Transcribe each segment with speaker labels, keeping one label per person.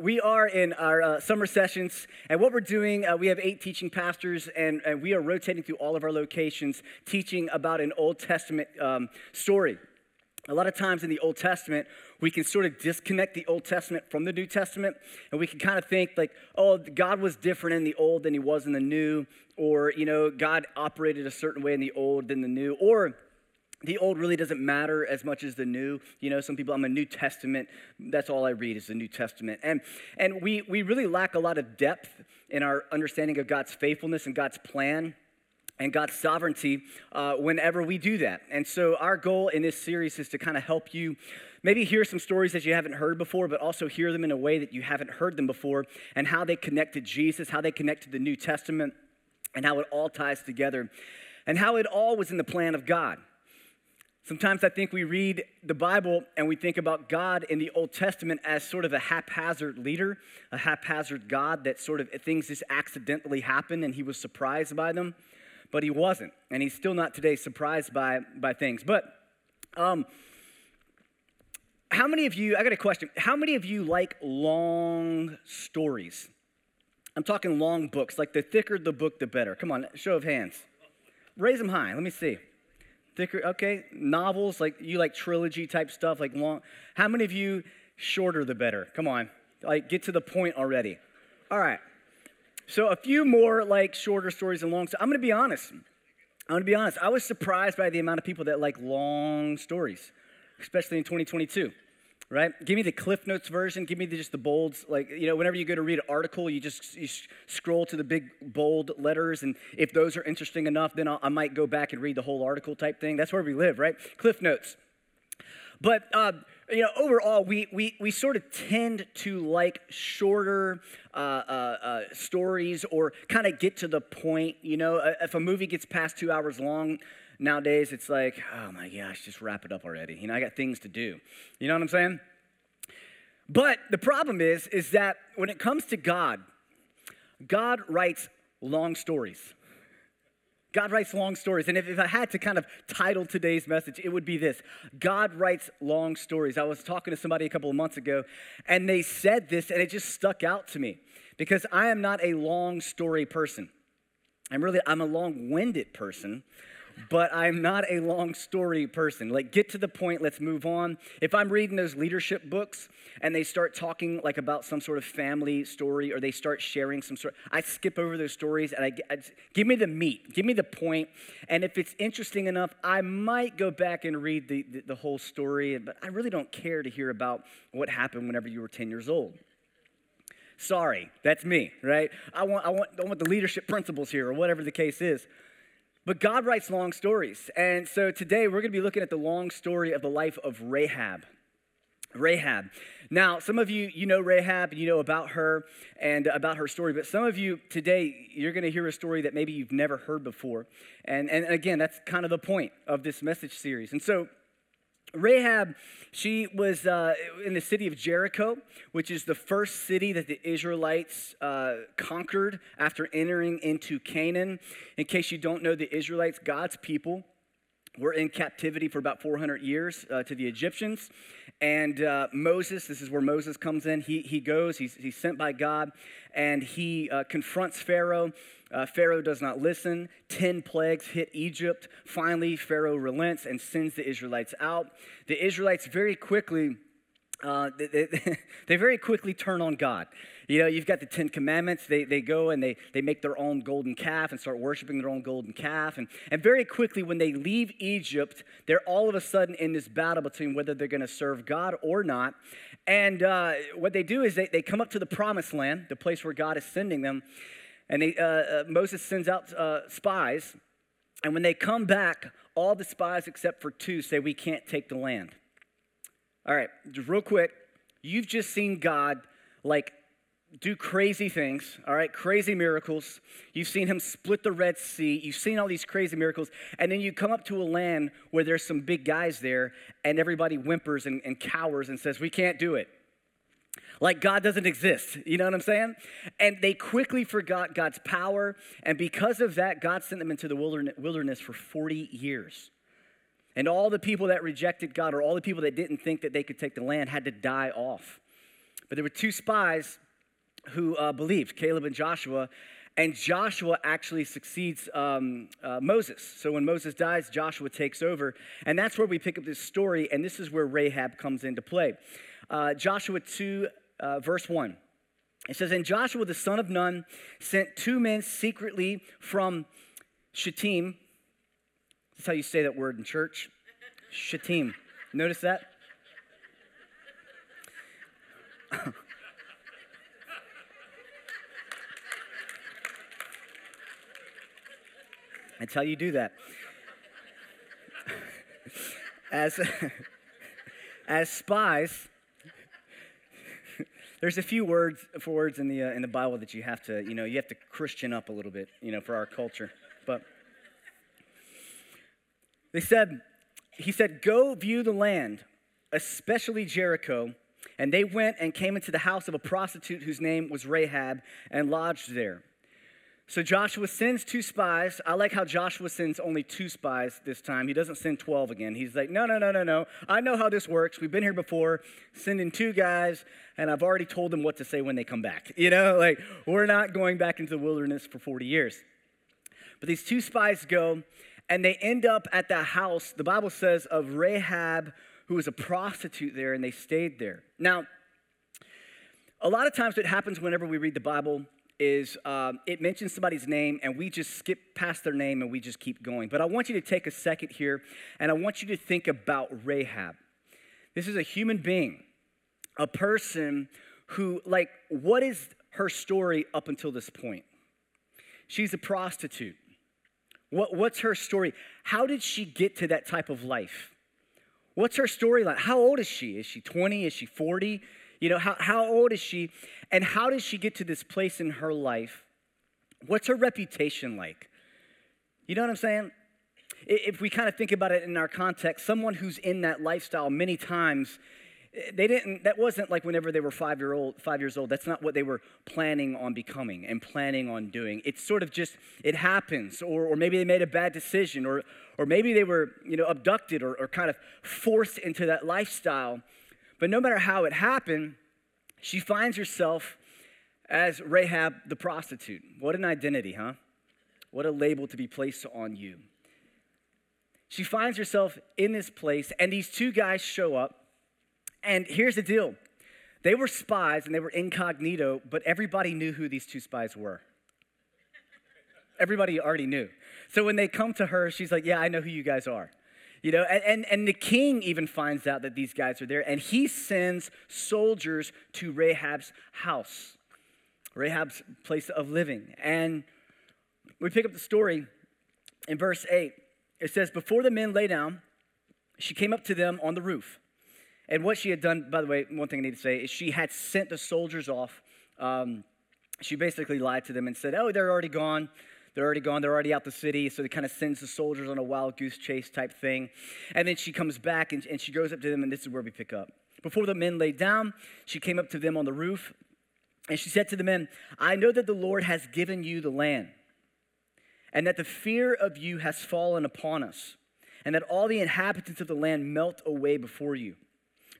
Speaker 1: We are in our uh, summer sessions, and what we're doing, uh, we have eight teaching pastors, and, and, we are rotating through all of our locations teaching about an Old Testament um, story. A lot of times in the Old Testament, we can sort of disconnect the Old Testament from the New Testament, and we can kind of think like, oh, God was different in the Old than he was in the New, or, you know, God operated a certain way in the Old than the New, or the old really doesn't matter as much as the new. You know, some people, I'm a New Testament. That's all I read is the New Testament. And, and we, we really lack a lot of depth in our understanding of God's faithfulness and God's plan and God's sovereignty uh, whenever we do that. And so, our goal in this series is to kind of help you maybe hear some stories that you haven't heard before, but also hear them in a way that you haven't heard them before, and how they connect to Jesus, how they connect to the New Testament, and how it all ties together, and how it all was in the plan of God. Sometimes I think we read the Bible and we think about God in the Old Testament as sort of a haphazard leader, a haphazard God that sort of things just accidentally happen and he was surprised by them, but he wasn't. And he's still not today surprised by, by things. But um, how many of you, I got a question, how many of you like long stories? I'm talking long books, like the thicker the book, the better. Come on, show of hands. Raise them high, let me see. Thicker, okay. Novels, like you like trilogy type stuff, like long. How many of you shorter the better? Come on. Like get to the point already. All right. So a few more like shorter stories and long. So I'm gonna be honest. I'm gonna be honest. I was surprised by the amount of people that like long stories, especially in 2022 right? Give me the Cliff Notes version. Give me the, just the bolds. Like, you know, whenever you go to read an article, you just you scroll to the big bold letters. And if those are interesting enough, then I'll, i might go back and read the whole article type thing. That's where we live, right? Cliff Notes. But, uh, you know, overall, we, we, we sort of tend to like shorter uh, uh, uh stories or kind of get to the point. You know, if a movie gets past two hours long, nowadays it's like, oh my gosh, just wrap it up already. You know, I got things to do. You know what I'm saying? But the problem is, is that when it comes to God, God writes long stories. God writes long stories. And if, if, I had to kind of title today's message, it would be this God writes long stories. I was talking to somebody a couple of months ago, and they said this, and it just stuck out to me because I am not a long story person. I'm really, I'm a long winded person but I'm not a long story person. Like, get to the point, let's move on. If I'm reading those leadership books and they start talking like about some sort of family story or they start sharing some sort, I skip over those stories and I, I give me the meat, give me the point. And if it's interesting enough, I might go back and read the, the, the whole story, but I really don't care to hear about what happened whenever you were 10 years old. Sorry, that's me, right? I want, I want, I want the leadership principles here, or whatever the case is. But God writes long stories. And so today we're going to be looking at the long story of the life of Rahab. Rahab. Now, some of you, you know Rahab, and you know about her and about her story, but some of you today, you're going to hear a story that maybe you've never heard before. And, and again, that's kind of the point of this message series. And so Rahab, she was uh, in the city of Jericho, which is the first city that the Israelites uh, conquered after entering into Canaan. In case you don't know, the Israelites, God's people, were in captivity for about 400 years uh, to the Egyptians. And uh, Moses, this is where Moses comes in. He, he goes, he's, he's sent by God, and he uh, confronts Pharaoh. Uh, Pharaoh does not listen. Ten plagues hit Egypt. Finally, Pharaoh relents and sends the Israelites out. The Israelites very quickly. Uh, they, they, they, very quickly turn on God. You know, you've got the Ten Commandments. They, they go and they, they make their own golden calf and start worshiping their own golden calf. And, and very quickly, when they leave Egypt, they're all of a sudden in this battle between whether they're going to serve God or not. And uh, what they do is they, they come up to the promised land, the place where God is sending them. And they, uh, uh, Moses sends out uh, spies. And when they come back, all the spies except for two say, We can't take the land. All right, real quick. You've just seen God like do crazy things, all right, crazy miracles. You've seen him split the Red Sea. You've seen all these crazy miracles. And then you come up to a land where there's some big guys there, and everybody whimpers and, and cowers and says, We can't do it. Like God doesn't exist. You know what I'm saying? And they quickly forgot God's power. And because of that, God sent them into the wilderness for 40 years. And all the people that rejected God, or all the people that didn't think that they could take the land, had to die off. But there were two spies who uh, believed, Caleb and Joshua, and Joshua actually succeeds um, uh, Moses. So when Moses dies, Joshua takes over. And that's where we pick up this story, and this is where Rahab comes into play. Uh, Joshua 2, uh, verse 1. It says, And Joshua the son of Nun sent two men secretly from Shittim. That's how you say that word in church. Shatim. Notice that? That's how you do that. As, as spies, there's a few words for words in the uh, in the Bible that you have to you know you have to Christian up a little bit you know for our culture. But they said he said go view the land, especially Jericho, and they went and came into the house of a prostitute whose name was Rahab and lodged there. So Joshua sends two spies. I like how Joshua sends only two spies this time. He doesn't send 12 again. He's like, no, no, no, no, no. I know how this works. We've been here before, sending two guys, and I've already told them what to say when they come back. You know, like, we're not going back into the wilderness for 40 years. But these two spies go, and they end up at the house, the Bible says, of Rahab, who was a prostitute there, and they stayed there. Now, a lot of times what happens whenever we read the Bible is um, it mentions somebody's name and we just skip past their name and we just keep going. But I want you to take a second here and I want you to think about Rahab. This is a human being, a person who, like, what is her story up until this point? She's a prostitute. What, what's her story? How did she get to that type of life? What's her story like? How old is she? Is she 20? Is she 40? You know, how, how old is she? And how does she get to this place in her life? What's her reputation like? You know what I'm saying? If we kind of think about it in our context, someone who's in that lifestyle many times, they didn't, that wasn't like whenever they were five, year old, five years old. That's not what they were planning on becoming and planning on doing. It's sort of just, it happens. Or, or maybe they made a bad decision, or, or maybe they were, you know, abducted or, or kind of forced into that lifestyle. But no matter how it happened, she finds herself as Rahab the prostitute. What an identity, huh? What a label to be placed on you. She finds herself in this place, and these two guys show up. And here's the deal they were spies and they were incognito, but everybody knew who these two spies were. Everybody already knew. So when they come to her, she's like, Yeah, I know who you guys are. You know, and, and, and the king even finds out that these guys are there, and he sends soldiers to Rahab's house, Rahab's place of living. And we pick up the story in verse 8. It says, Before the men lay down, she came up to them on the roof. And what she had done, by the way, one thing I need to say is she had sent the soldiers off. Um, she basically lied to them and said, Oh, they're already gone. They're already gone. They're already out the city. So they kind of sends the soldiers on a wild goose chase type thing. And then she comes back and, and she goes up to them, and this is where we pick up. Before the men laid down, she came up to them on the roof. And she said to the men, I know that the Lord has given you the land, and that the fear of you has fallen upon us, and that all the inhabitants of the land melt away before you.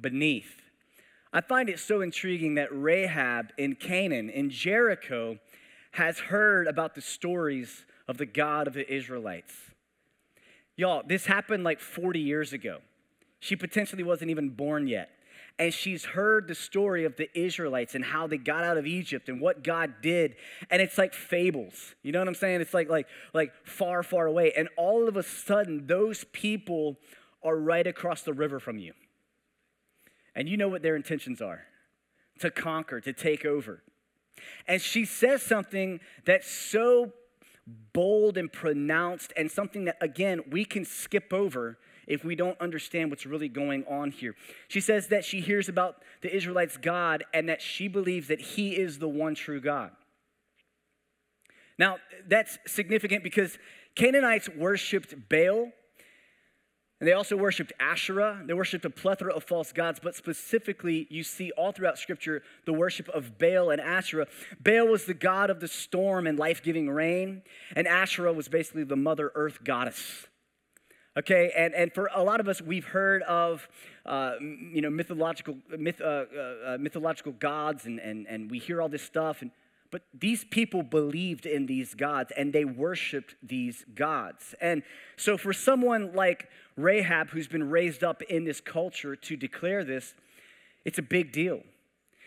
Speaker 1: beneath. I find it so intriguing that Rahab in Canaan, in Jericho, has heard about the stories of the God of the Israelites. Y'all, this happened like 40 years ago. She potentially wasn't even born yet. And she's heard the story of the Israelites and how they got out of Egypt and what God did. And it's like fables. You know what I'm saying? It's like like like far, far away. And all of a sudden, those people are right across the river from you. And you know what their intentions are to conquer, to take over. And she says something that's so bold and pronounced, and something that, again, we can skip over if we don't understand what's really going on here. She says that she hears about the Israelites' God and that she believes that He is the one true God. Now, that's significant because Canaanites worshiped Baal and they also worshiped Asherah. They worshiped a plethora of false gods, but specifically, you see all throughout Scripture the worship of Baal and Asherah. Baal was the god of the storm and life giving rain, and Asherah was basically the Mother Earth goddess. Okay, and, and for a lot of us, we've heard of uh, you know mythological myth, uh, uh, uh, mythological gods, and, and, and we hear all this stuff, and but these people believed in these gods and they worshiped these gods. And so, for someone like Rahab, who's been raised up in this culture to declare this, it's a big deal.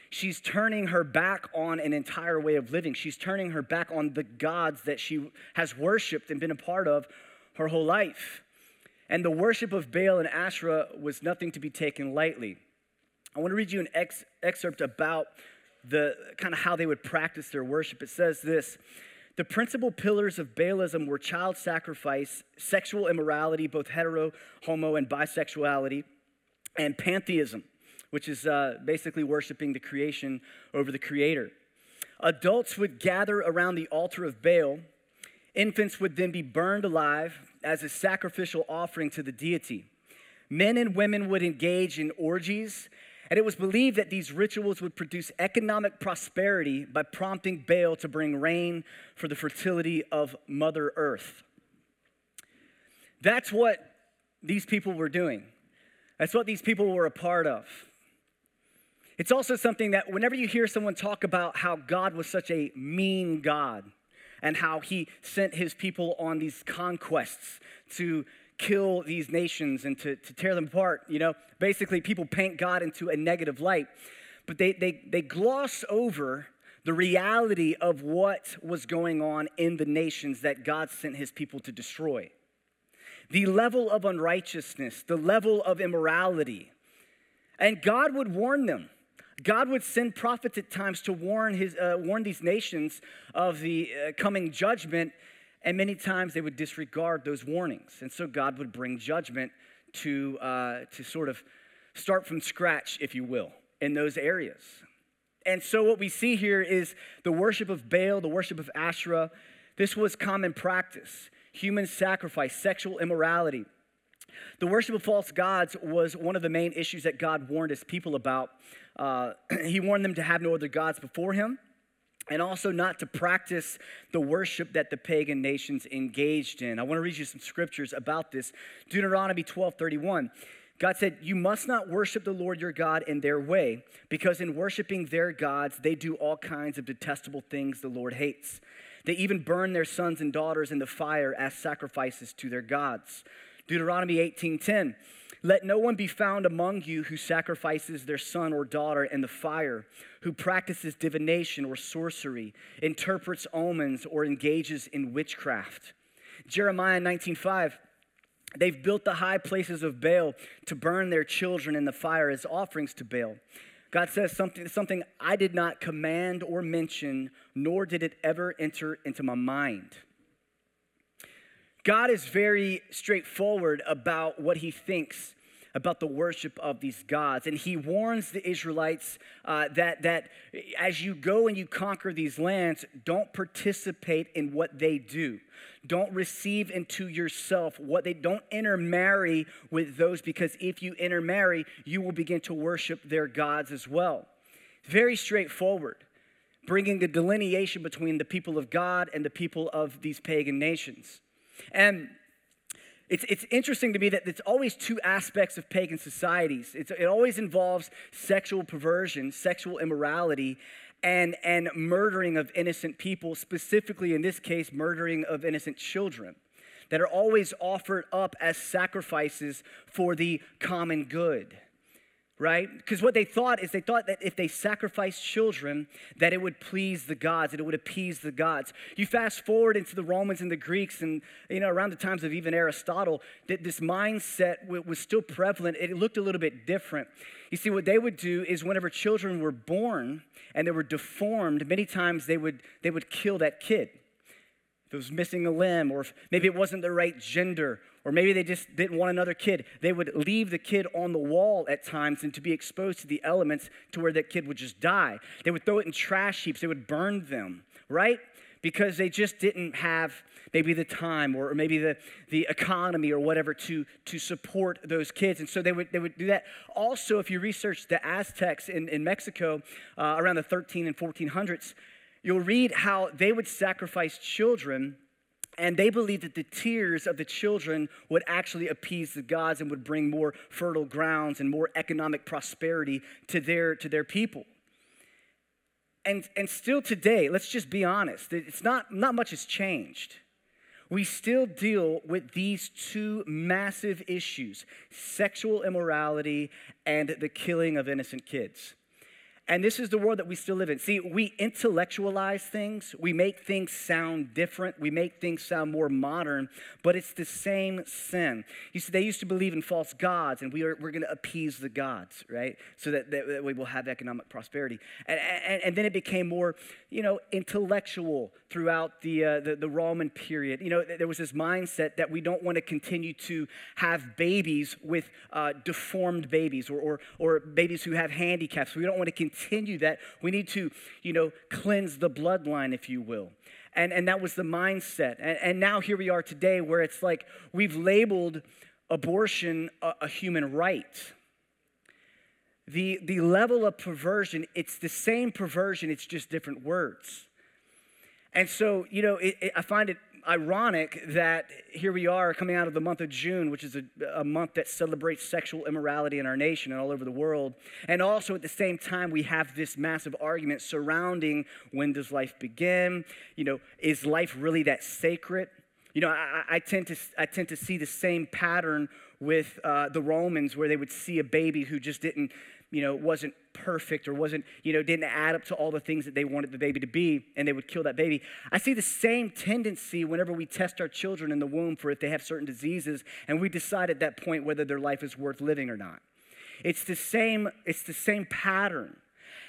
Speaker 1: She's turning her back on an entire way of living. She's turning her back on the gods that she has worshiped and been a part of her whole life. And the worship of Baal and Asherah was nothing to be taken lightly. I want to read you an ex- excerpt about the kind of how they would practice their worship. It says this The principal pillars of Baalism were child sacrifice, sexual immorality, both hetero, homo, and bisexuality, and pantheism, which is uh, basically worshiping the creation over the creator. Adults would gather around the altar of Baal. Infants would then be burned alive as a sacrificial offering to the deity. Men and women would engage in orgies and it was believed that these rituals would produce economic prosperity by prompting Baal to bring rain for the fertility of Mother Earth. That's what these people were doing. That's what these people were a part of. It's also something that whenever you hear someone talk about how God was such a mean God and how he sent his people on these conquests to kill these nations and to, to tear them apart. You know, basically, people paint God into a negative light, but they, they, they gloss over the reality of what was going on in the nations that God sent his people to destroy. The level of unrighteousness, the level of immorality. And God would warn them. God would send prophets at times to warn, his, uh, warn these nations of the uh, coming judgment and many times they would disregard those warnings. And so God would bring judgment to, uh, to sort of start from scratch, if you will, in those areas. And so what we see here is the worship of Baal, the worship of Asherah. This was common practice human sacrifice, sexual immorality. The worship of false gods was one of the main issues that God warned his people about. Uh, he warned them to have no other gods before him and also not to practice the worship that the pagan nations engaged in. I want to read you some scriptures about this. Deuteronomy 12 31. God said, You must not worship the Lord your God in their way, because in worshiping their gods, they do all kinds of detestable things the Lord hates. They even burn their sons and daughters in the fire as sacrifices to their gods. Deuteronomy 18:10 let no one be found among you who sacrifices their son or daughter in the fire, who practices divination or sorcery, interprets omens, or engages in witchcraft. Jeremiah 19:5 They've built the high places of Baal to burn their children in the fire as offerings to Baal. God says something, something I did not command or mention, nor did it ever enter into my mind. God is very straightforward about what he thinks about the worship of these gods. And he warns the Israelites uh, that, that as you go and you conquer these lands, don't participate in what they do. Don't receive into yourself what they don't intermarry with those, because if you intermarry, you will begin to worship their gods as well. Very straightforward, bringing a delineation between the people of God and the people of these pagan nations. And it's, it's interesting to me that it's always two aspects of pagan societies. It's, it always involves sexual perversion, sexual immorality, and, and murdering of innocent people, specifically in this case, murdering of innocent children that are always offered up as sacrifices for the common good right? Because what they thought is they thought that if they sacrificed children, that it would please the gods, that it would appease the gods. You fast forward into the Romans and the Greeks, and you know around the times of even Aristotle, that this mindset was still prevalent. It looked a little bit different. You see, what they would do is whenever children were born and they were deformed, many times they would they would kill that kid. If it was missing a limb, or if maybe it wasn't the right gender, or maybe they just didn't want another kid, they would leave the kid on the wall at times and to be exposed to the elements to where that kid would just die. They would throw it in trash heaps, they would burn them, right? Because they just didn't have maybe the time or maybe the, the economy or whatever to, to support those kids. And so they would, they would do that. Also, if you research the Aztecs in, in Mexico uh, around the 13 and 1400s, you'll read how they would sacrifice children and they believed that the tears of the children would actually appease the gods and would bring more fertile grounds and more economic prosperity to their, to their people. And, and still today, let's just be honest, it's not, not much has changed. We still deal with these two massive issues sexual immorality and the killing of innocent kids. And this is the world that we still live in. See, we intellectualize things, we make things sound different, we make things sound more modern, but it's the same sin. You see, they used to believe in false gods, and we are, we're going to appease the gods, right? So that, that, we will have economic prosperity. And, and, and, then it became more, you know, intellectual throughout the, uh, the, the Roman period. You know, there was this mindset that we don't want to continue to have babies with uh, deformed babies or, or, or babies who have handicaps. We don't want to continue continue that. We need to, you know, cleanse the bloodline, if you will. And, and that was the mindset. And, and now here we are today where it's like we've labeled abortion a, a human right. The, the level of perversion, it's the same perversion, it's just different words. And so, you know, it, it, I find it ironic that here we are coming out of the month of June, which is a, a, month that celebrates sexual immorality in our nation and all over the world. And also at the same time, we have this massive argument surrounding when does life begin? You know, is life really that sacred? You know, I, I tend, to, I tend to see the same pattern with uh, the Romans where they would see a baby who just didn't you know, wasn't perfect or wasn't, you know, didn't add up to all the things that they wanted the baby to be, and they would kill that baby. I see the same tendency whenever we test our children in the womb for if they have certain diseases, and we decide at that point whether their life is worth living or not. It's the same, it's the same pattern.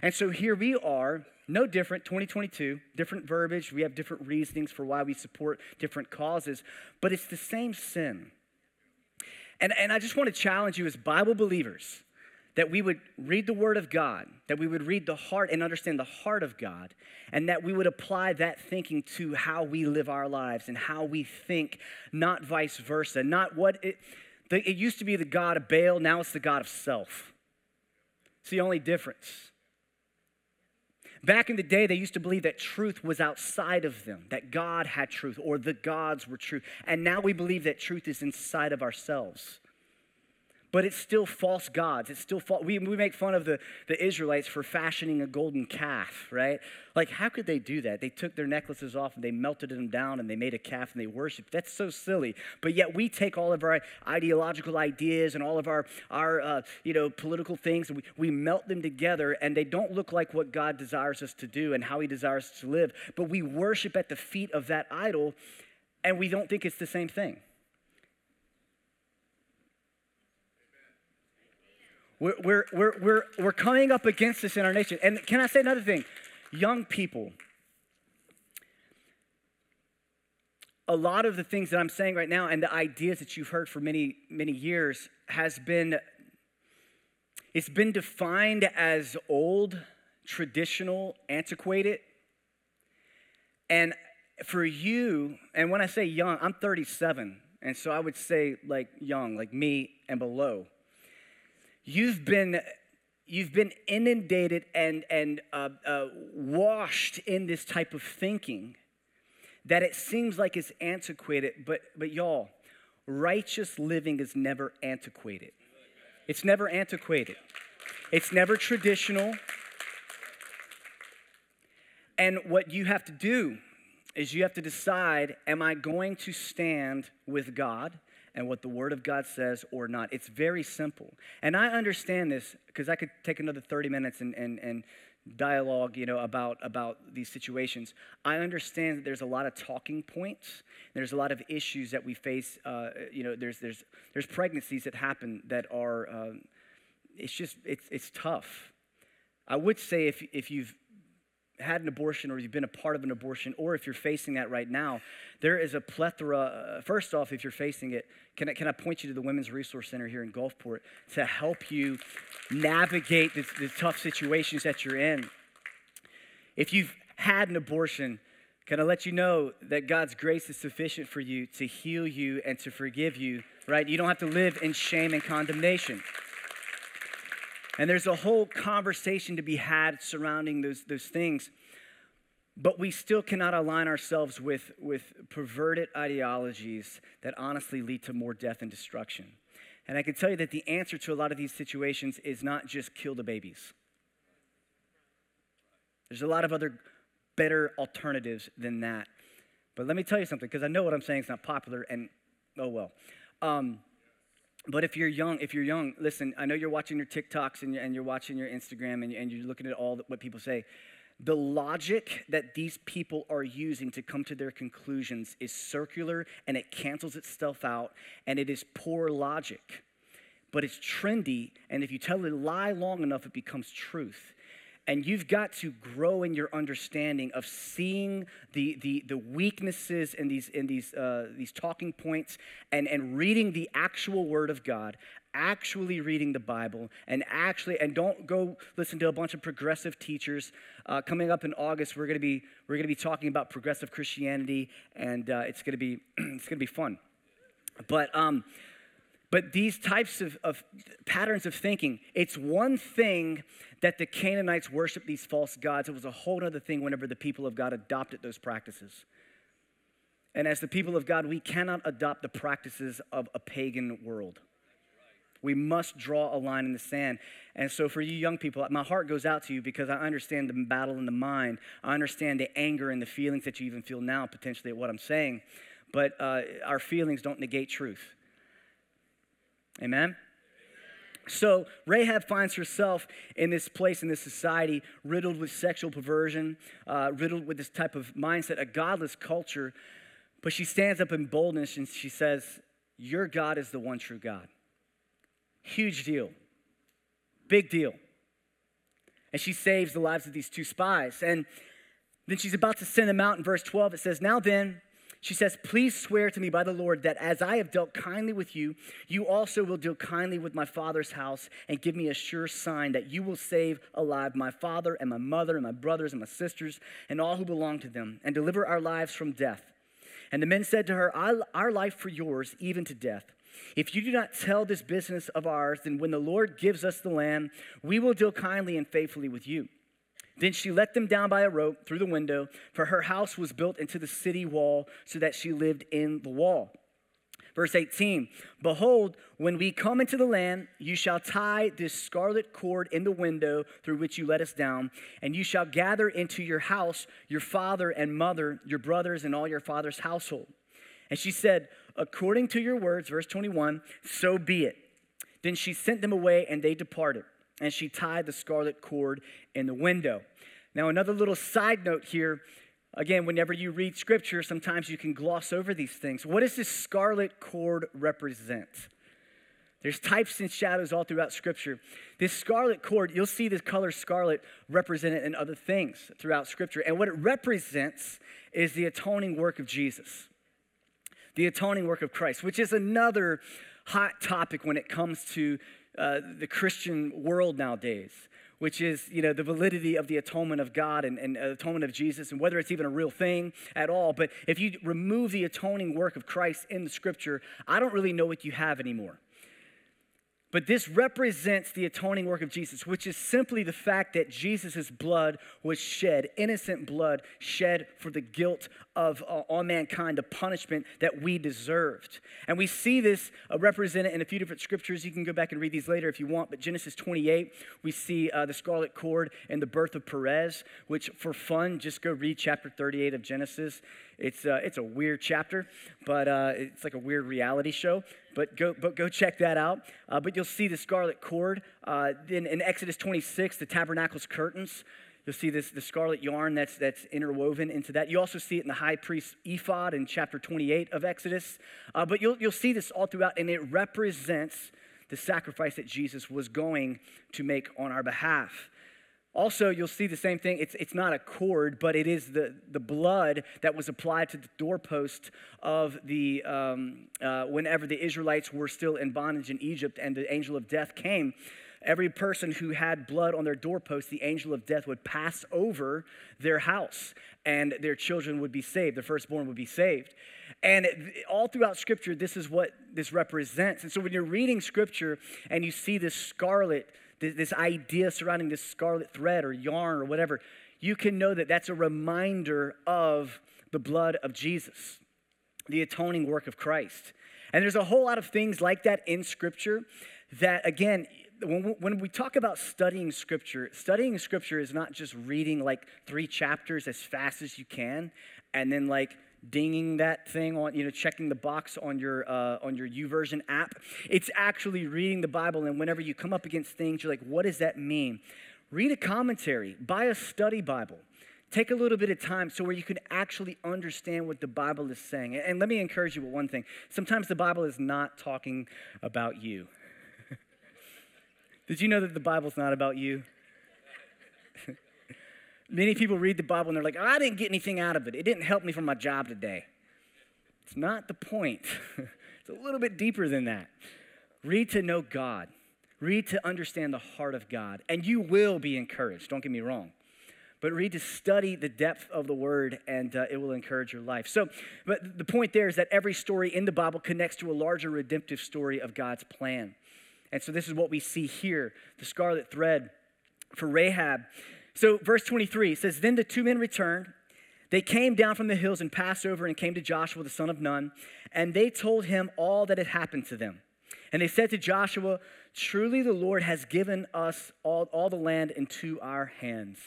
Speaker 1: And so here we are, no different, 2022, different verbiage. We have different reasonings for why we support different causes, but it's the same sin. And, and I just want to challenge you as Bible believers that we would read the Word of God, that we would read the heart and understand the heart of God, and that we would apply that thinking to how we live our lives and how we think, not vice versa. Not what it, the, it used to be the God of Baal, now it's the God of self. It's the only difference. Back in the day, they used to believe that truth was outside of them, that God had truth or the gods were true. And now we believe that truth is inside of ourselves but it's still false gods. It's still false. We, we make fun of the, the Israelites for fashioning a golden calf, right? Like, how could they do that? They took their necklaces off and they melted them down and they made a calf and they worshiped. That's so silly. But yet we take all of our ideological ideas and all of our, our uh, you know, political things and we, we melt them together and they don't look like what God desires us to do and how he desires us to live. But we worship at the feet of that idol and we don't think it's the same thing. We're, we're, we're, we're, we're coming up against this in our nation. And can I say another thing? Young people, a lot of the things that I'm saying right now and the ideas that you've heard for many, many years has been, it's been defined as old, traditional, antiquated. And for you, and when I say young, I'm 37. And so I would say like young, like me and below you've been you've been inundated and and uh, uh, washed in this type of thinking that it seems like it's antiquated but but y'all righteous living is never antiquated. It's never antiquated. It's never traditional. And what you have to do is you have to decide am i going to stand with god and what the Word of God says or not. It's very simple. And I understand this because I could take another 30 minutes and, and, and dialogue you know about about these situations i understand that there's a lot of talking points there's a lot of issues that we face uh, you know there's there's there's pregnancies that happen that are uh, it's just it's it's tough i would say if if you've had an abortion or you've been a part of an abortion, or if you're facing that right now, there is a plethora. Uh, first off, if you're facing it, can I, can I point you to the Women's Resource Center here in Gulfport to help you navigate the, the tough situations that you're in? If you've had an abortion, can I let you know that God's grace is sufficient for you to heal you and to forgive you, right? You don't have to live in shame and condemnation. And there's a whole conversation to be had surrounding those, those things. But we still cannot align ourselves with, with perverted ideologies that honestly lead to more death and destruction. And I can tell you that the answer to a lot of these situations is not just kill the babies. There's a lot of other better alternatives than that. But let me tell you something, because I know what I'm saying is not popular, and oh well. Um, but if you're young, if you're young, listen, I know you're watching your TikToks and you're, and you're watching your Instagram and, and you're looking at all what people say. The logic that these people are using to come to their conclusions is circular and it cancels itself out and it is poor logic. But it's trendy, and if you tell a lie long enough, it becomes truth. And you've got to grow in your understanding of seeing the, the, the weaknesses in these, in these, uh, these talking points and, and reading the actual Word of God, actually reading the Bible, and actually, and don't go listen to a bunch of progressive teachers. Uh, coming up in August, we're going to be, we're to be talking about progressive Christianity, and uh, it's to be, it's going to be fun. But, um, but these types of, of patterns of thinking, it's one thing that the Canaanites worshiped these false gods. It was a whole other thing whenever the people of God adopted those practices. And as the people of God, we cannot adopt the practices of a pagan world. We must draw a line in the sand. And so, for you young people, my heart goes out to you because I understand the battle in the mind. I understand the anger and the feelings that you even feel now, potentially, at what I'm saying. But uh, our feelings don't negate truth. Amen? So Rahab finds herself in this place, in this society, riddled with sexual perversion, uh, riddled with this type of mindset, a godless culture. But she stands up in boldness and she says, Your God is the one true God. Huge deal. Big deal. And she saves the lives of these two spies. And then she's about to send them out in verse 12. It says, Now then, she says, Please swear to me by the Lord that as I have dealt kindly with you, you also will deal kindly with my father's house and give me a sure sign that you will save alive my father and my mother and my brothers and my sisters and all who belong to them and deliver our lives from death. And the men said to her, Our life for yours, even to death. If you do not tell this business of ours, then when the Lord gives us the land, we will deal kindly and faithfully with you. Then she let them down by a rope through the window, for her house was built into the city wall, so that she lived in the wall. Verse 18 Behold, when we come into the land, you shall tie this scarlet cord in the window through which you let us down, and you shall gather into your house your father and mother, your brothers, and all your father's household. And she said, According to your words, verse 21, so be it. Then she sent them away, and they departed and she tied the scarlet cord in the window. Now, another little side note here. Again, whenever you read scripture, sometimes you can gloss over these things. What does this scarlet cord represent? There's types and shadows all throughout scripture. This scarlet cord, you'll see this color scarlet represented in other things throughout scripture. And what it represents is the atoning work of Jesus, the atoning work of Christ, which is another hot topic when it comes to uh, the Christian world nowadays, which is you know the validity of the atonement of God and, and atonement of Jesus, and whether it's even a real thing at all. But if you remove the atoning work of Christ in the Scripture, I don't really know what you have anymore. But this represents the atoning work of Jesus, which is simply the fact that Jesus' blood was shed, innocent blood shed for the guilt of uh, all mankind, the punishment that we deserved. And we see this uh, represented in a few different scriptures. You can go back and read these later if you want. But Genesis 28, we see uh, the scarlet cord and the birth of Perez, which for fun, just go read chapter 38 of Genesis. It's, uh, it's a weird chapter, but uh, it's like a weird reality show. But go, but go check that out. Uh, but you'll see the scarlet cord. Uh, in, in Exodus 26, the tabernacle's curtains. You'll see this the scarlet yarn that's that's interwoven into that. You also see it in the high priest's ephod in chapter 28 of Exodus. Uh, but you'll you'll see this all throughout, and it represents the sacrifice that Jesus was going to make on our behalf. Also, you'll see the same thing. It's, it's not a cord, but it is the, the blood that was applied to the doorpost of the, um, uh, whenever the Israelites were still in bondage in Egypt and the angel of death came. Every person who had blood on their doorpost, the angel of death would pass over their house and their children would be saved. The firstborn would be saved. And all throughout Scripture, this is what this represents. And so when you're reading Scripture and you see this scarlet, this idea surrounding this scarlet thread or yarn or whatever, you can know that that's a reminder of the blood of Jesus, the atoning work of Christ. And there's a whole lot of things like that in Scripture that, again, when we talk about studying Scripture, studying Scripture is not just reading like three chapters as fast as you can and then like dinging that thing on, you know, checking the box on your uh, on your YouVersion app. It's actually reading the Bible, and whenever you come up against things, you're like, what does that mean? Read a commentary, buy a study Bible. Take a little bit of time so where you can actually understand what the Bible is saying. And let me encourage you with one thing. Sometimes the Bible is not talking about you. Did you know that the Bible's not about you? Many people read the Bible and they're like, oh, I didn't get anything out of it. It didn't help me for my job today. It's not the point. it's a little bit deeper than that. Read to know God, read to understand the heart of God, and you will be encouraged. Don't get me wrong. But read to study the depth of the word, and uh, it will encourage your life. So, but the point there is that every story in the Bible connects to a larger redemptive story of God's plan. And so, this is what we see here the scarlet thread for Rahab so, verse 23 says, Then the two men returned. They came down from the hills and passed over and came to Joshua, the son of Nun, and they told him all that had happened to them. And they said to Joshua, Truly the Lord has given us all, all the land into our hands.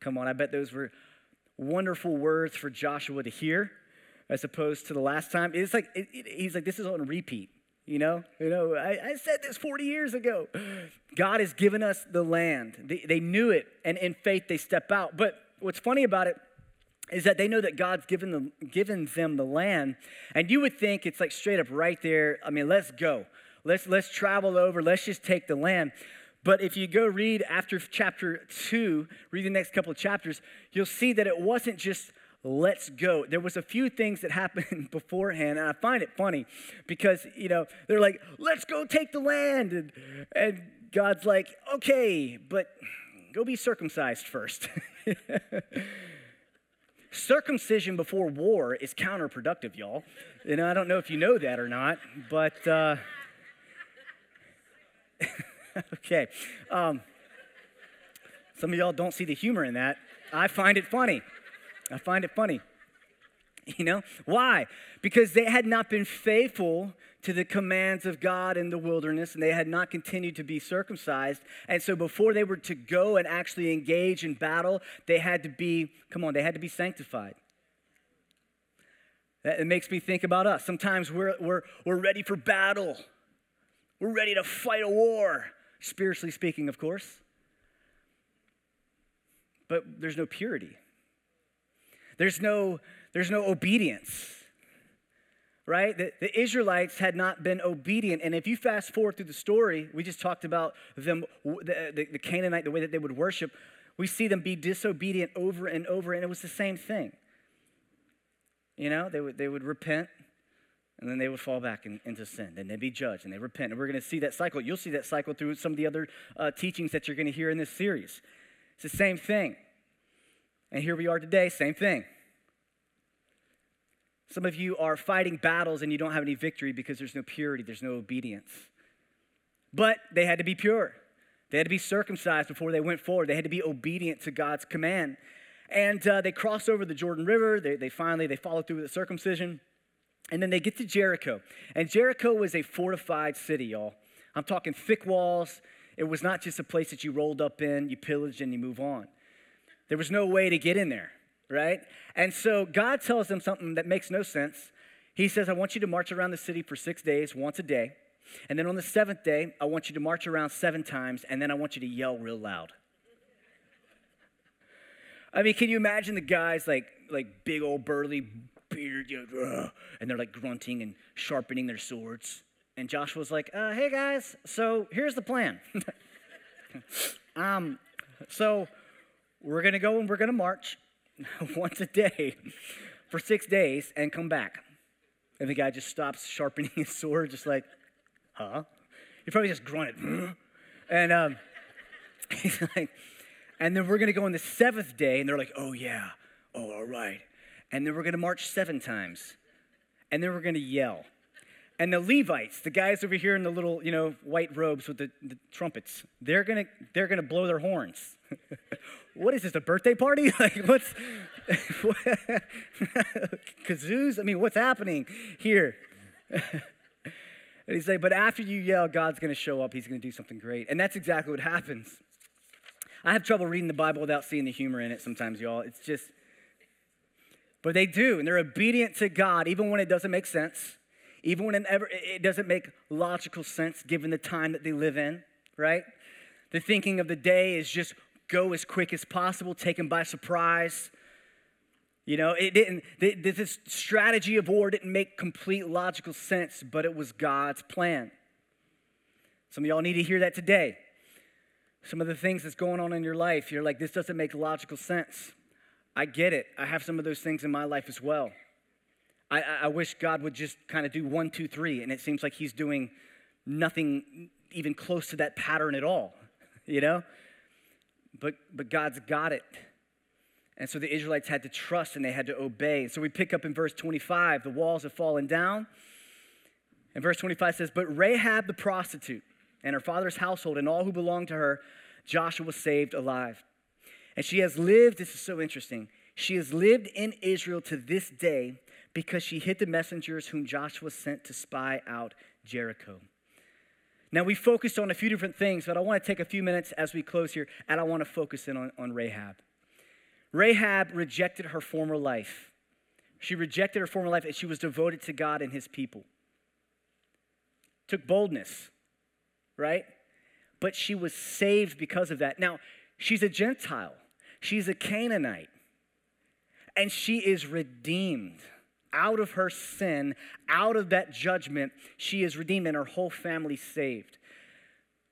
Speaker 1: Come on, I bet those were wonderful words for Joshua to hear as opposed to the last time. It's like, it, it, he's like, this is on repeat. You know, you know, I, I, said this 40 years ago. God has given us the land. They, they knew it, and in faith they step out. But what's funny about it is that they know that God's given them, given them the land, and you would think it's like straight up right there. I mean, let's go. Let's let's travel over. Let's just take the land. But if you go read after chapter two, read the next couple of chapters, you'll see that it wasn't just let's go. There was a few things that happened beforehand, and I find it funny because, you know, they're like, let's go take the land. And, and God's like, okay, but go be circumcised first. Circumcision before war is counterproductive, y'all. Know, I don't know if you know that or not, but uh, okay. Um, some of y'all don't see the humor in that. I find it funny. I find it funny. You know, why? Because they had not been faithful to the commands of God in the wilderness and they had not continued to be circumcised. And so before they were to go and actually engage in battle, they had to be, come on, they had to be sanctified. It makes me think about us. Sometimes we're, we're, we're ready for battle, we're ready to fight a war, spiritually speaking, of course. But there's no purity. There's no, there's no obedience, right? The, the Israelites had not been obedient. And if you fast forward through the story, we just talked about them, the, the, the Canaanite, the way that they would worship. We see them be disobedient over and over, and it was the same thing. You know, they would, they would repent, and then they would fall back in, into sin. Then they'd be judged, and they repent. And we're going to see that cycle. You'll see that cycle through some of the other uh, teachings that you're going to hear in this series. It's the same thing. And here we are today, same thing. Some of you are fighting battles and you don't have any victory because there's no purity, there's no obedience. But they had to be pure. They had to be circumcised before they went forward. They had to be obedient to God's command. And uh, they crossed over the Jordan River. They, they finally, they followed through with the circumcision. And then they get to Jericho. And Jericho was a fortified city, y'all. I'm talking thick walls. It was not just a place that you rolled up in, you pillaged, and you move on. There was no way to get in there, right? And so God tells them something that makes no sense. He says, I want you to march around the city for six days, once a day. And then on the seventh day, I want you to march around seven times, and then I want you to yell real loud. I mean, can you imagine the guys like like big old burly beard, you know, and they're like grunting and sharpening their swords. And Joshua's like, uh, "Hey guys, so here's the plan. um, so we're going to go and we're going to march once a day for six days and come back. And the guy just stops sharpening his sword, just like, huh? He probably just grunted. and um, he's like, and then we're going to go on the seventh day. And they're like, oh, yeah. Oh, all right. And then we're going to march seven times. And then we're going to yell. And the Levites, the guys over here in the little, you know, white robes with the, the trumpets, they're gonna they're gonna blow their horns. What is this, a birthday party? like what's kazoos? I mean, what's happening here? and he's like, but after you yell, God's gonna show up, he's gonna do something great. And that's exactly what happens. I have trouble reading the Bible without seeing the humor in it sometimes, y'all. It's just but they do, and they're obedient to God even when it doesn't make sense even when it, ever, it doesn't make logical sense given the time that they live in, right? The thinking of the day is just go as quick as possible, take them by surprise. You know, it didn't, this strategy of war didn't make complete logical sense, but it was God's plan. Some of y'all need to hear that today. Some of the things that's going on in your life, you're like, this doesn't make logical sense. I get it. I have some of those things in my life as well. I, I wish God would just kind of do one, two, three, and it seems like He's doing nothing even close to that pattern at all, you know? But, but God's got it. And so the Israelites had to trust and they had to obey. So we pick up in verse 25 the walls have fallen down. And verse 25 says, But Rahab the prostitute and her father's household and all who belonged to her, Joshua was saved alive. And she has lived, this is so interesting, she has lived in Israel to this day because she hid the messengers whom Joshua sent to spy out Jericho. Now, we focused on a few different things, but I want to take a few minutes as we close here, and I want to focus in on, on Rahab. Rahab rejected her former life. She rejected her former life and she was devoted to God and his people. Took boldness, right? But she was saved because of that. Now, she's a Gentile, she's a Canaanite, and she is redeemed out of her sin, out of that judgment, she is redeemed and her whole family saved.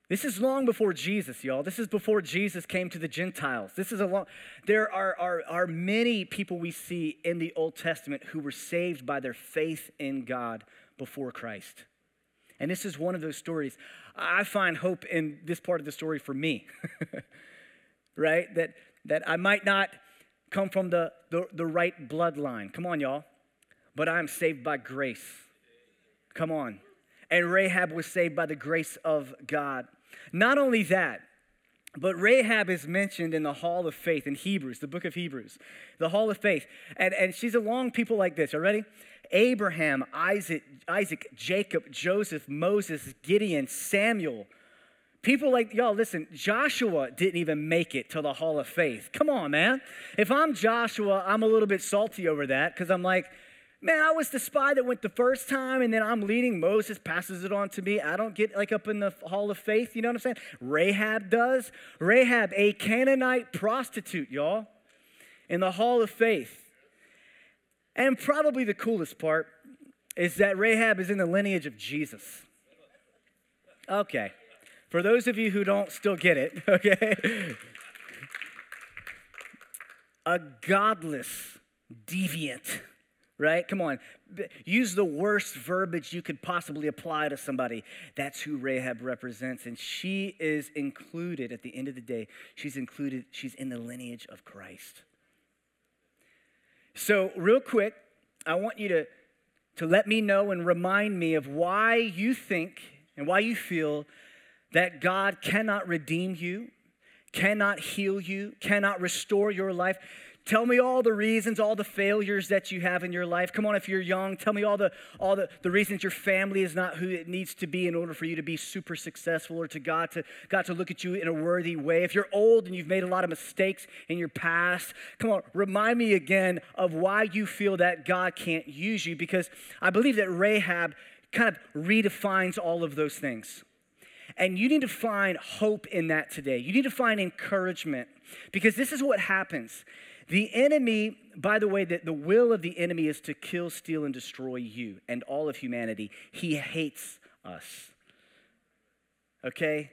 Speaker 1: This is long before Jesus, y'all. This is before Jesus came to the Gentiles. This is a long, there are, are, are many people we see in the Old Testament who were saved by their faith in God before Christ. And this is one of those stories. I find hope in this part of the story for me, right? That, that I might not come from the, the, the right bloodline. Come on, y'all but I am saved by grace. Come on. And Rahab was saved by the grace of God. Not only that, but Rahab is mentioned in the Hall of Faith in Hebrews, the book of Hebrews, the Hall of Faith. And, and she's along people like this. Are ready? Abraham, Isaac, Isaac, Jacob, Joseph, Moses, Gideon, Samuel. People like, y'all, listen, Joshua didn't even make it to the Hall of Faith. Come on, man. If I'm Joshua, I'm a little bit salty over that because I'm like, Man, I was the spy that went the first time, and then I'm leading. Moses passes it on to me. I don't get like up in the hall of faith. You know what I'm saying? Rahab does. Rahab, a Canaanite prostitute, y'all, in the hall of faith. And probably the coolest part is that Rahab is in the lineage of Jesus. Okay. For those of you who don't still get it, okay? a godless, deviant, right? Come on. Use the worst verbiage you could possibly apply to somebody. That's who Rahab represents. And she is included at the end of the day, she's included, she's in the lineage of Christ. So, real quick, I want you to, to let me know and remind me of why you think and why you feel that God cannot redeem you, cannot heal you, cannot restore your life. Tell me all the reasons, all the failures that you have in your life. Come on, if you're young, tell me all the all the, the reasons your family is not who it needs to be in order for you to be super successful or to God to God to look at you in a worthy way. If you're old and you've made a lot of mistakes in your past, come on, remind me again of why you feel that God can't use you because I believe that Rahab kind of redefines all of those things. And you need to find hope in that today. You need to find encouragement because this is what happens. The enemy, by the way, that the will of the enemy is to kill, steal, and destroy you and all of humanity. He hates us. Okay?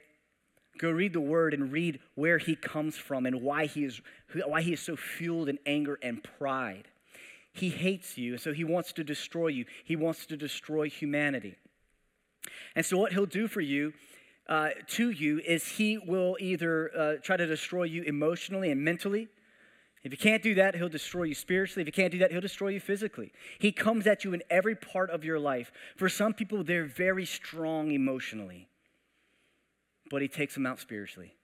Speaker 1: Go read the word and read where he comes from and why he is, why he is so fueled in anger and pride. He hates you, so he wants to destroy you. He wants to destroy humanity. And so, what he'll do for you, uh, to you, is he will either uh, try to destroy you emotionally and mentally. If you can't do that, he'll destroy you spiritually. If you can't do that, he'll destroy you physically. He comes at you in every part of your life. For some people, they're very strong emotionally, but he takes them out spiritually.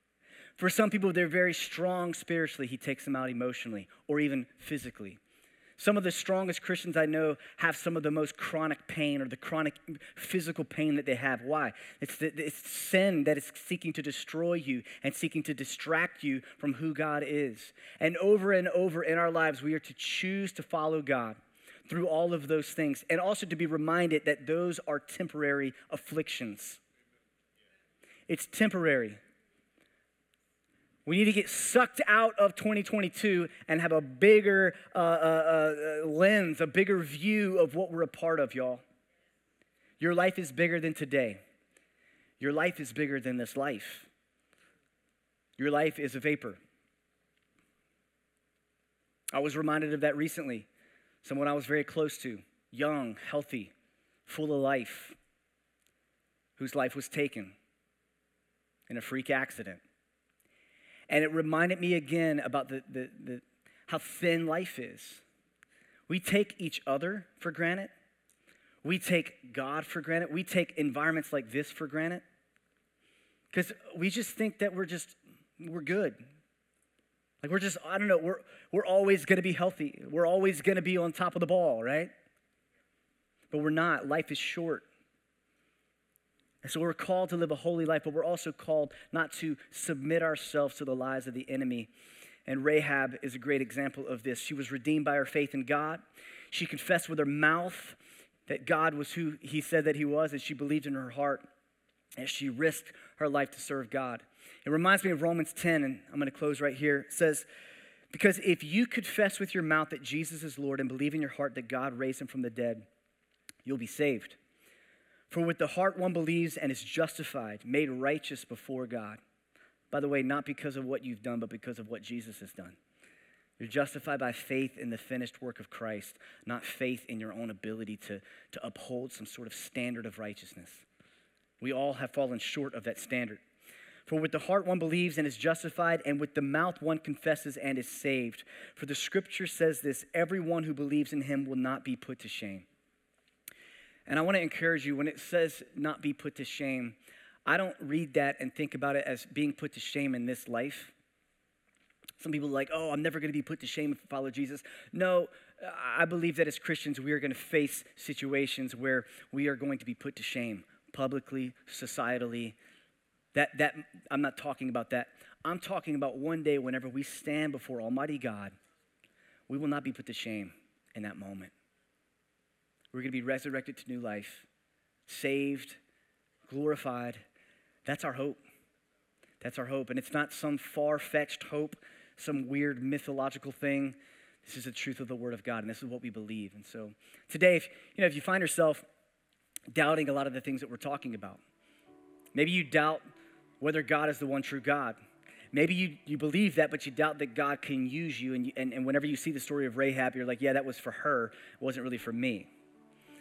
Speaker 1: For some people, they're very strong spiritually. He takes them out emotionally or even physically. Some of the strongest Christians I know have some of the most chronic pain or the chronic physical pain that they have. Why? It's, the, it's sin that is seeking to destroy you and seeking to distract you from who God is. And over and over in our lives, we are to choose to follow God through all of those things and also to be reminded that those are temporary afflictions. It's temporary. We need to get sucked out of 2022 and have a bigger uh, uh, uh, lens, a bigger view of what we're a part of, y'all. Your life is bigger than today. Your life is bigger than this life. Your life is a vapor. I was reminded of that recently. Someone I was very close to, young, healthy, full of life, whose life was taken in a freak accident. And it reminded me again about the, the, the, how thin life is. We take each other for granted. We take God for granted. We take environments like this for granted. Because we just think that we're just, we're good. Like we're just, I don't know, we're, we're always going to be healthy. We're always going to be on top of the ball, right? But we're not. Life is short. And so we're called to live a holy life, but we're also called not to submit ourselves to the lies of the enemy. And Rahab is a great example of this. She was redeemed by her faith in God. She confessed with her mouth that God was who he said that he was, and she believed in her heart as she risked her life to serve God. It reminds me of Romans 10, and I'm going to close right here. It says, Because if you confess with your mouth that Jesus is Lord and believe in your heart that God raised him from the dead, you'll be saved. For with the heart one believes and is justified, made righteous before God. By the way, not because of what you've done, but because of what Jesus has done. You're justified by faith in the finished work of Christ, not faith in your own ability to, to uphold some sort of standard of righteousness. We all have fallen short of that standard. For with the heart one believes and is justified, and with the mouth one confesses and is saved. For the scripture says this everyone who believes in him will not be put to shame. And I want to encourage you when it says not be put to shame, I don't read that and think about it as being put to shame in this life. Some people are like, oh, I'm never going to be put to shame if I follow Jesus. No, I believe that as Christians, we are going to face situations where we are going to be put to shame publicly, societally. That, that, I'm not talking about that. I'm talking about one day whenever we stand before Almighty God, we will not be put to shame in that moment. We're going to be resurrected to new life, saved, glorified. That's our hope. That's our hope. And it's not some far fetched hope, some weird mythological thing. This is the truth of the Word of God, and this is what we believe. And so today, if you, know, if you find yourself doubting a lot of the things that we're talking about, maybe you doubt whether God is the one true God. Maybe you, you believe that, but you doubt that God can use you. And, you, and, and whenever you see the story of Rahab, you're like, yeah, that was for her. It wasn't really for me.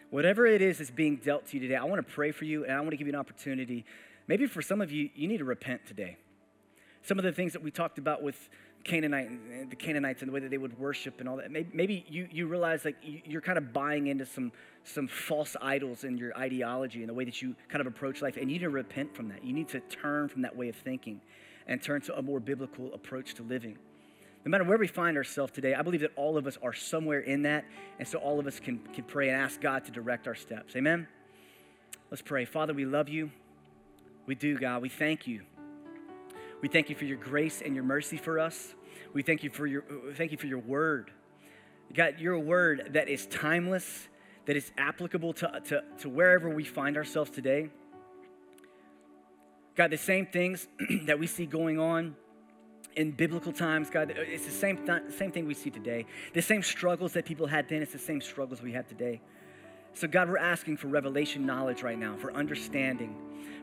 Speaker 1: Whatever it is that's being dealt to you today, I want to pray for you and I want to give you an opportunity. Maybe for some of you, you need to repent today. Some of the things that we talked about with Canaanite and the Canaanites and the way that they would worship and all that. Maybe you, you realize like you're kind of buying into some, some false idols in your ideology and the way that you kind of approach life. And you need to repent from that. You need to turn from that way of thinking and turn to a more biblical approach to living no matter where we find ourselves today, I believe that all of us are somewhere in that. And so all of us can, can pray and ask God to direct our steps. Amen? Let's pray. Father, we love you. We do, God. We thank you. We thank you for your grace and your mercy for us. We thank you for your, thank you for your word. God, your word that is timeless, that is applicable to, to, to wherever we find ourselves today. God, the same things that we see going on in biblical times, God, it's the same, th- same thing we see today. The same struggles that people had then, it's the same struggles we have today. So, God, we're asking for revelation knowledge right now, for understanding,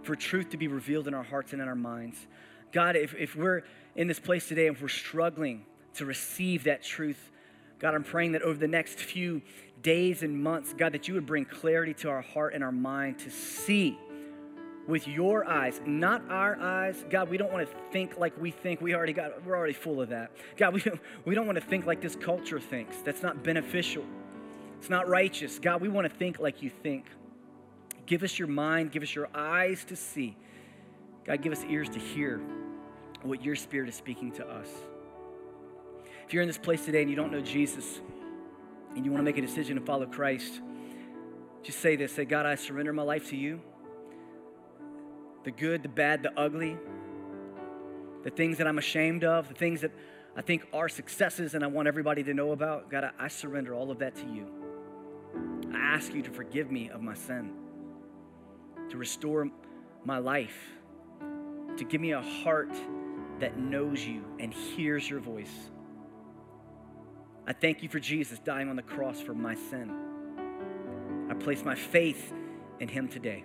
Speaker 1: for truth to be revealed in our hearts and in our minds. God, if, if we're in this place today and we're struggling to receive that truth, God, I'm praying that over the next few days and months, God, that you would bring clarity to our heart and our mind to see with your eyes, not our eyes. God, we don't want to think like we think. We already got, we're already full of that. God, we don't, we don't want to think like this culture thinks. That's not beneficial. It's not righteous. God, we want to think like you think. Give us your mind, give us your eyes to see. God, give us ears to hear what your spirit is speaking to us. If you're in this place today and you don't know Jesus and you want to make a decision to follow Christ, just say this say, God, I surrender my life to you the good, the bad, the ugly, the things that I'm ashamed of, the things that I think are successes and I want everybody to know about. God, I, surrender all of that to you. I ask you to forgive me of my sin, to restore my life, to give me a heart that knows you and hears your voice. I thank you for Jesus dying on the cross for my sin. I place my faith in him today.